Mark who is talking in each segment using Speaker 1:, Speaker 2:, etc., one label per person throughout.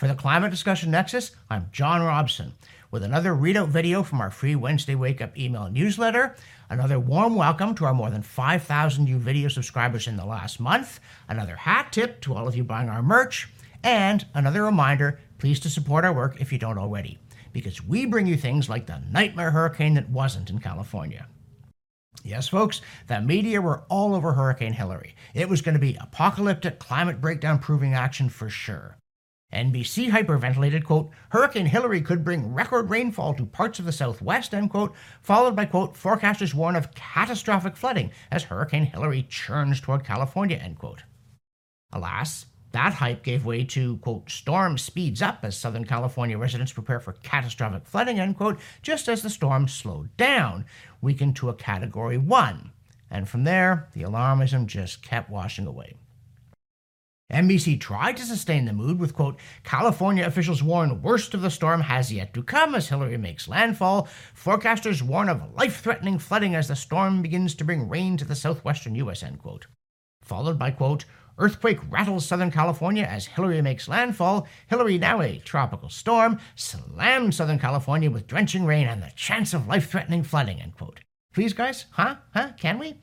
Speaker 1: For the Climate Discussion Nexus, I'm John Robson with another readout video from our free Wednesday Wake Up email newsletter, another warm welcome to our more than 5,000 new video subscribers in the last month, another hat tip to all of you buying our merch, and another reminder please to support our work if you don't already, because we bring you things like the nightmare hurricane that wasn't in California. Yes, folks, the media were all over Hurricane Hilary. It was going to be apocalyptic climate breakdown proving action for sure. NBC hyperventilated, quote, Hurricane Hilary could bring record rainfall to parts of the southwest, end quote, followed by, quote, forecasters warn of catastrophic flooding as Hurricane Hilary churns toward California, end quote. Alas, that hype gave way to, quote, storm speeds up as Southern California residents prepare for catastrophic flooding, end quote, just as the storm slowed down, weakened to a category one. And from there, the alarmism just kept washing away. NBC tried to sustain the mood with, quote, California officials warn worst of the storm has yet to come as Hilary makes landfall. Forecasters warn of life threatening flooding as the storm begins to bring rain to the southwestern U.S., end quote. Followed by, quote, Earthquake rattles Southern California as Hilary makes landfall. Hilary, now a tropical storm, slams Southern California with drenching rain and the chance of life threatening flooding, end quote. Please, guys? Huh? Huh? Can we?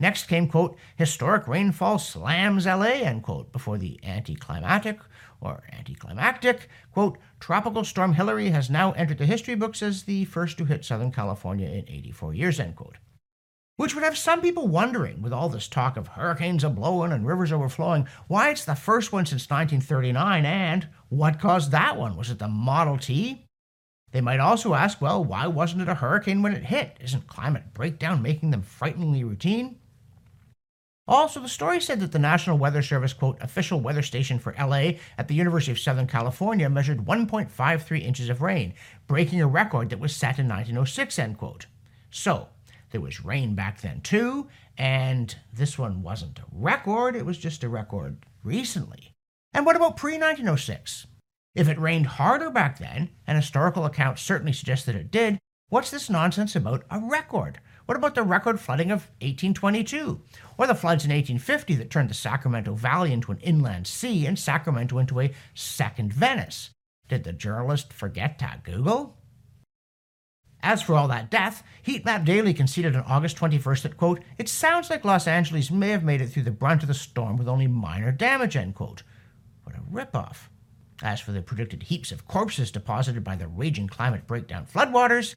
Speaker 1: Next came, quote, historic rainfall slams LA, end quote, before the anticlimactic or anticlimactic, quote, tropical storm Hilary has now entered the history books as the first to hit Southern California in 84 years, end quote. Which would have some people wondering, with all this talk of hurricanes a blowing and rivers overflowing, why it's the first one since 1939 and what caused that one? Was it the Model T? They might also ask, well, why wasn't it a hurricane when it hit? Isn't climate breakdown making them frighteningly routine? Also, the story said that the National Weather Service, quote, official weather station for LA at the University of Southern California measured 1.53 inches of rain, breaking a record that was set in 1906, end quote. So, there was rain back then too, and this one wasn't a record, it was just a record recently. And what about pre 1906? If it rained harder back then, and historical accounts certainly suggest that it did, what's this nonsense about a record? What about the record flooding of 1822? Or the floods in 1850 that turned the Sacramento Valley into an inland sea and Sacramento into a second Venice? Did the journalist forget to Google? As for all that death, Heatmap Daily conceded on August 21st that, quote, it sounds like Los Angeles may have made it through the brunt of the storm with only minor damage, end quote. What a ripoff. As for the predicted heaps of corpses deposited by the raging climate breakdown floodwaters,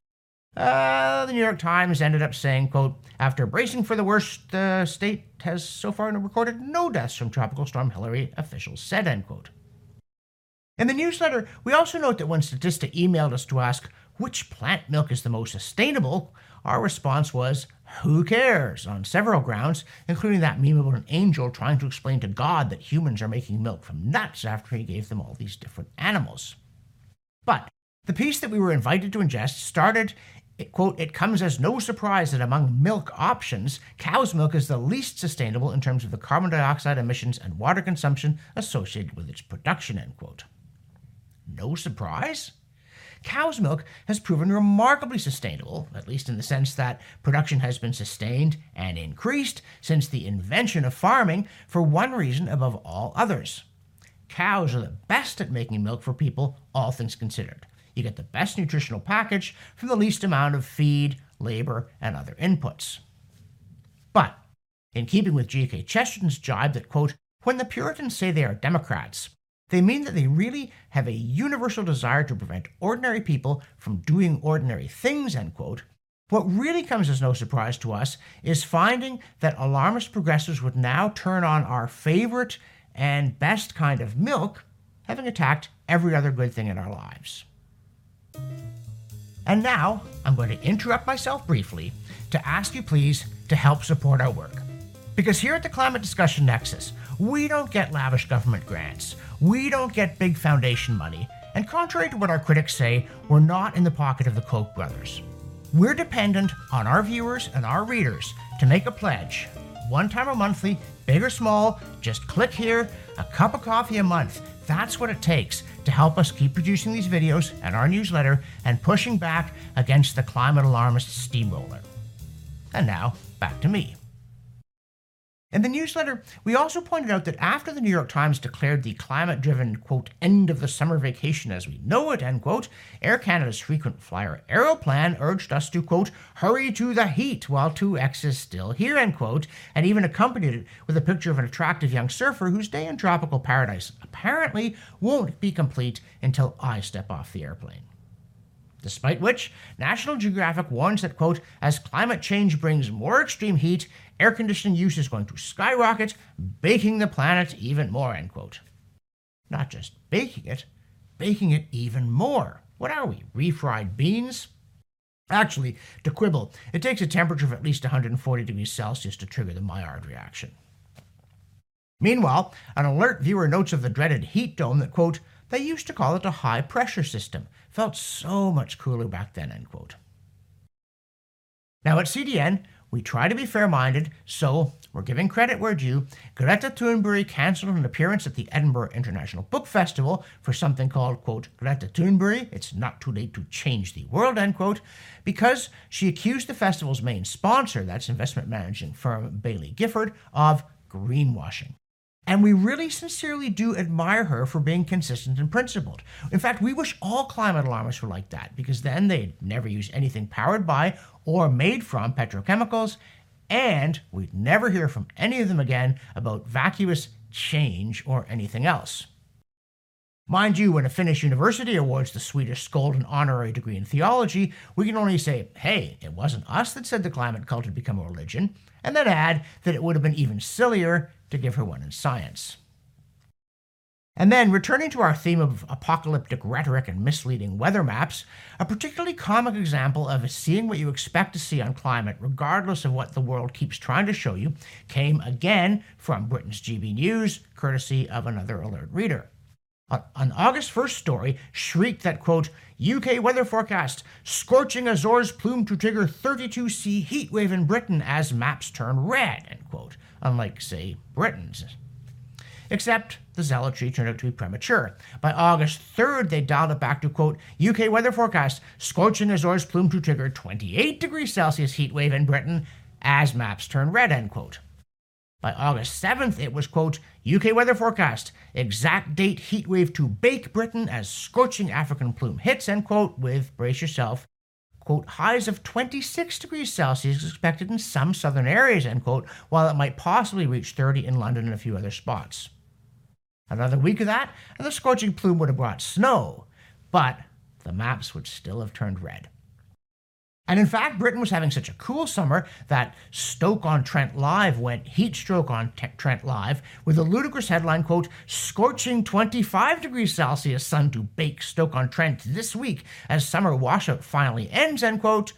Speaker 1: uh, the New York Times ended up saying, quote, after bracing for the worst, the state has so far recorded no deaths from Tropical Storm Hilary, officials said, end quote. In the newsletter, we also note that when Statista emailed us to ask which plant milk is the most sustainable, our response was, who cares, on several grounds, including that meme about an angel trying to explain to God that humans are making milk from nuts after he gave them all these different animals. But the piece that we were invited to ingest started it, quote, it comes as no surprise that among milk options, cow's milk is the least sustainable in terms of the carbon dioxide emissions and water consumption associated with its production, end quote. No surprise? Cow's milk has proven remarkably sustainable, at least in the sense that production has been sustained and increased since the invention of farming for one reason above all others. Cows are the best at making milk for people, all things considered. You get the best nutritional package from the least amount of feed, labor, and other inputs. But, in keeping with G.K. Chesterton's jibe that, quote, when the Puritans say they are Democrats, they mean that they really have a universal desire to prevent ordinary people from doing ordinary things, end quote. What really comes as no surprise to us is finding that alarmist progressives would now turn on our favorite and best kind of milk, having attacked every other good thing in our lives. And now, I'm going to interrupt myself briefly to ask you please to help support our work. Because here at the Climate Discussion Nexus, we don't get lavish government grants, we don't get big foundation money, and contrary to what our critics say, we're not in the pocket of the Koch brothers. We're dependent on our viewers and our readers to make a pledge, one time or monthly, big or small, just click here, a cup of coffee a month. That's what it takes to help us keep producing these videos and our newsletter and pushing back against the climate alarmist steamroller. And now, back to me. In the newsletter, we also pointed out that after the New York Times declared the climate driven, quote, end of the summer vacation as we know it, end quote, Air Canada's frequent flyer Aeroplan urged us to, quote, hurry to the heat while 2X is still here, end quote, and even accompanied it with a picture of an attractive young surfer whose day in tropical paradise apparently won't be complete until I step off the airplane. Despite which, National Geographic warns that, quote, as climate change brings more extreme heat, air conditioning use is going to skyrocket, baking the planet even more, end quote. Not just baking it, baking it even more. What are we, refried beans? Actually, to quibble, it takes a temperature of at least 140 degrees Celsius to trigger the Maillard reaction. Meanwhile, an alert viewer notes of the dreaded heat dome that, quote, they used to call it a high pressure system. Felt so much cooler back then, end quote. Now at CDN, we try to be fair minded, so we're giving credit where due. Greta Thunberg canceled an appearance at the Edinburgh International Book Festival for something called, quote, Greta Thunberg, it's not too late to change the world, end quote, because she accused the festival's main sponsor, that's investment managing firm Baillie Gifford, of greenwashing. And we really sincerely do admire her for being consistent and principled. In fact, we wish all climate alarmists were like that, because then they'd never use anything powered by or made from petrochemicals, and we'd never hear from any of them again about vacuous change or anything else. Mind you, when a Finnish university awards the Swedish Skuld an honorary degree in theology, we can only say, hey, it wasn't us that said the climate cult had become a religion, and then add that it would have been even sillier to give her one in science. And then, returning to our theme of apocalyptic rhetoric and misleading weather maps, a particularly comic example of seeing what you expect to see on climate, regardless of what the world keeps trying to show you, came again from Britain's GB News, courtesy of another alert reader. An August 1st story shrieked that, quote, UK weather forecast scorching Azores plume to trigger 32C heat wave in Britain as maps turn red, end quote unlike, say, Britain's. Except the zealotry turned out to be premature. By August 3rd, they dialed it back to, quote, UK weather forecast, scorching Azores plume to trigger 28 degrees Celsius heat wave in Britain as maps turn red, end quote. By August 7th, it was, quote, UK weather forecast, exact date heat wave to bake Britain as scorching African plume hits, end quote, with, brace yourself, quote, highs of 26 degrees Celsius expected in some southern areas, end quote, while it might possibly reach 30 in London and a few other spots. Another week of that, and the scorching plume would have brought snow, but the maps would still have turned red. And in fact, Britain was having such a cool summer that Stoke on Trent Live went heat stroke on T- Trent Live with a ludicrous headline quote, scorching 25 degrees Celsius sun to bake Stoke on Trent this week as summer washout finally ends, end quote,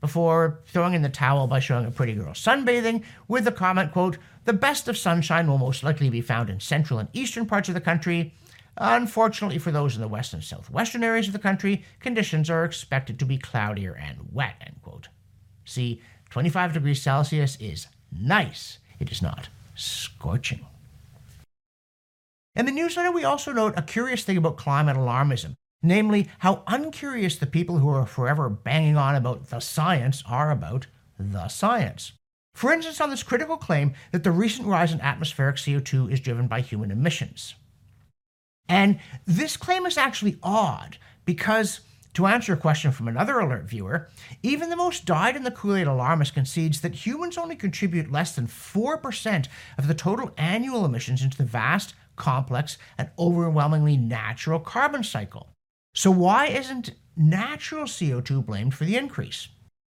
Speaker 1: before throwing in the towel by showing a pretty girl sunbathing with the comment quote, the best of sunshine will most likely be found in central and eastern parts of the country Unfortunately for those in the west and southwestern areas of the country, conditions are expected to be cloudier and wet. End quote. See, 25 degrees Celsius is nice. It is not scorching. In the newsletter, we also note a curious thing about climate alarmism, namely how uncurious the people who are forever banging on about the science are about the science. For instance, on this critical claim that the recent rise in atmospheric CO2 is driven by human emissions. And this claim is actually odd because, to answer a question from another alert viewer, even the most dyed in the Kool Aid alarmist concedes that humans only contribute less than 4% of the total annual emissions into the vast, complex, and overwhelmingly natural carbon cycle. So, why isn't natural CO2 blamed for the increase?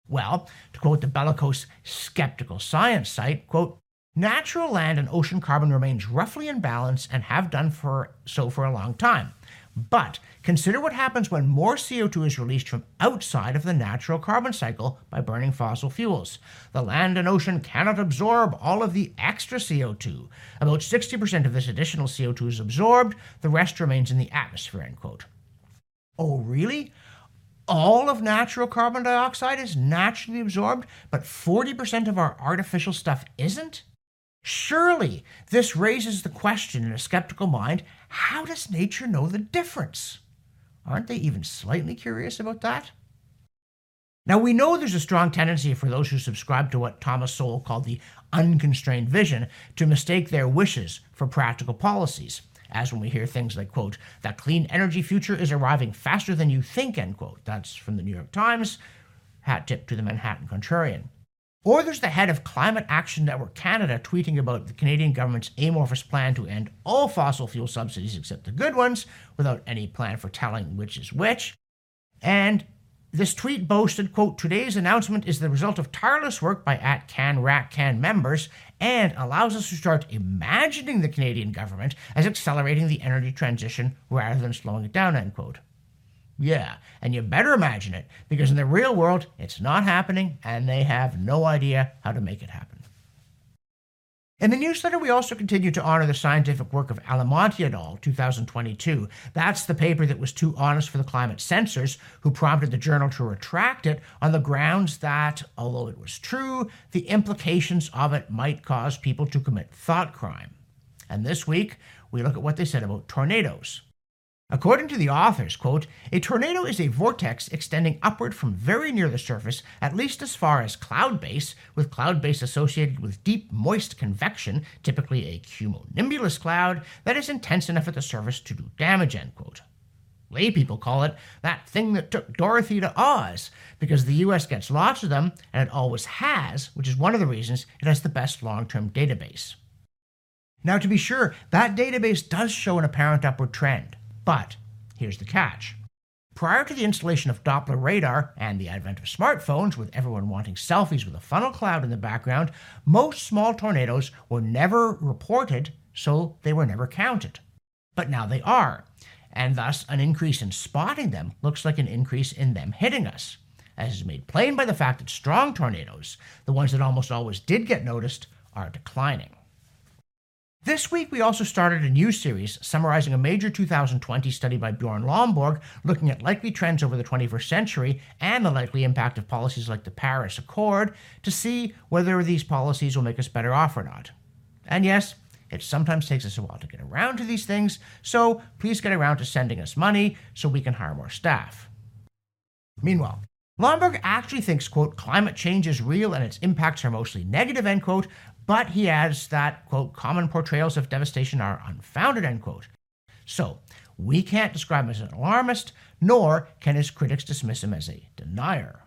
Speaker 1: Well, to quote the bellicose skeptical science site, quote, Natural land and ocean carbon remains roughly in balance and have done for so for a long time. But consider what happens when more CO2 is released from outside of the natural carbon cycle by burning fossil fuels. The land and ocean cannot absorb all of the extra CO2. About 60% of this additional CO2 is absorbed, the rest remains in the atmosphere, end quote. Oh, really? All of natural carbon dioxide is naturally absorbed, but 40% of our artificial stuff isn't? Surely this raises the question in a skeptical mind how does nature know the difference? Aren't they even slightly curious about that? Now, we know there's a strong tendency for those who subscribe to what Thomas Sowell called the unconstrained vision to mistake their wishes for practical policies. As when we hear things like, quote, that clean energy future is arriving faster than you think, end quote. That's from the New York Times. Hat tip to the Manhattan Contrarian. Or there's the head of Climate Action Network Canada tweeting about the Canadian government's amorphous plan to end all fossil fuel subsidies except the good ones, without any plan for telling which is which. And this tweet boasted, quote, today's announcement is the result of tireless work by at Can Rat Can members and allows us to start imagining the Canadian government as accelerating the energy transition rather than slowing it down, end quote. Yeah, and you better imagine it, because in the real world, it's not happening, and they have no idea how to make it happen. In the newsletter, we also continue to honor the scientific work of Alimonti et al., 2022. That's the paper that was too honest for the climate censors, who prompted the journal to retract it on the grounds that, although it was true, the implications of it might cause people to commit thought crime. And this week, we look at what they said about tornadoes. According to the authors, quote, a tornado is a vortex extending upward from very near the surface, at least as far as cloud base, with cloud base associated with deep, moist convection, typically a cumulonimbus cloud, that is intense enough at the surface to do damage, end quote. Lay people call it that thing that took Dorothy to Oz, because the US gets lots of them, and it always has, which is one of the reasons it has the best long term database. Now, to be sure, that database does show an apparent upward trend. But here's the catch. Prior to the installation of Doppler radar and the advent of smartphones, with everyone wanting selfies with a funnel cloud in the background, most small tornadoes were never reported, so they were never counted. But now they are, and thus an increase in spotting them looks like an increase in them hitting us, as is made plain by the fact that strong tornadoes, the ones that almost always did get noticed, are declining. This week, we also started a new series summarizing a major 2020 study by Bjorn Lomborg looking at likely trends over the 21st century and the likely impact of policies like the Paris Accord to see whether these policies will make us better off or not. And yes, it sometimes takes us a while to get around to these things, so please get around to sending us money so we can hire more staff. Meanwhile, Lomborg actually thinks, quote, climate change is real and its impacts are mostly negative, end quote, but he adds that, quote, common portrayals of devastation are unfounded, end quote. So, we can't describe him as an alarmist, nor can his critics dismiss him as a denier.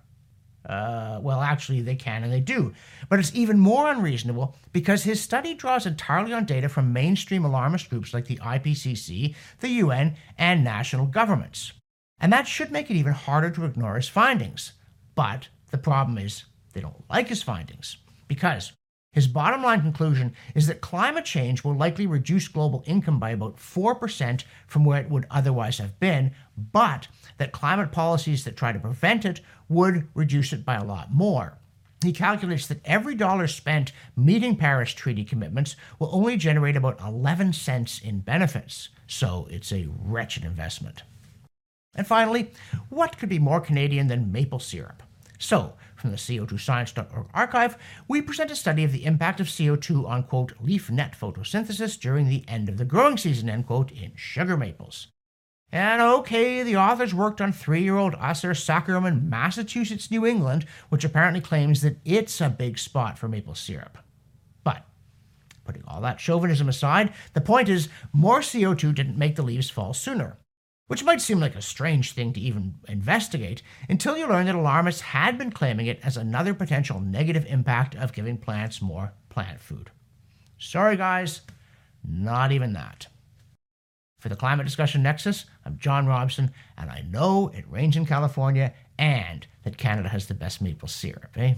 Speaker 1: Uh, well, actually, they can and they do. But it's even more unreasonable because his study draws entirely on data from mainstream alarmist groups like the IPCC, the UN, and national governments. And that should make it even harder to ignore his findings. But the problem is they don't like his findings because his bottom line conclusion is that climate change will likely reduce global income by about 4% from where it would otherwise have been, but that climate policies that try to prevent it would reduce it by a lot more. He calculates that every dollar spent meeting Paris Treaty commitments will only generate about 11 cents in benefits, so it's a wretched investment. And finally, what could be more Canadian than maple syrup? So, from the CO2science.org archive, we present a study of the impact of CO2 on, quote, leaf net photosynthesis during the end of the growing season, end quote, in sugar maples. And okay, the authors worked on three year old Acer saccharum in Massachusetts, New England, which apparently claims that it's a big spot for maple syrup. But, putting all that chauvinism aside, the point is more CO2 didn't make the leaves fall sooner which might seem like a strange thing to even investigate until you learn that alarmists had been claiming it as another potential negative impact of giving plants more plant food. Sorry, guys, not even that. For the Climate Discussion Nexus, I'm John Robson, and I know it rains in California and that Canada has the best maple syrup, eh?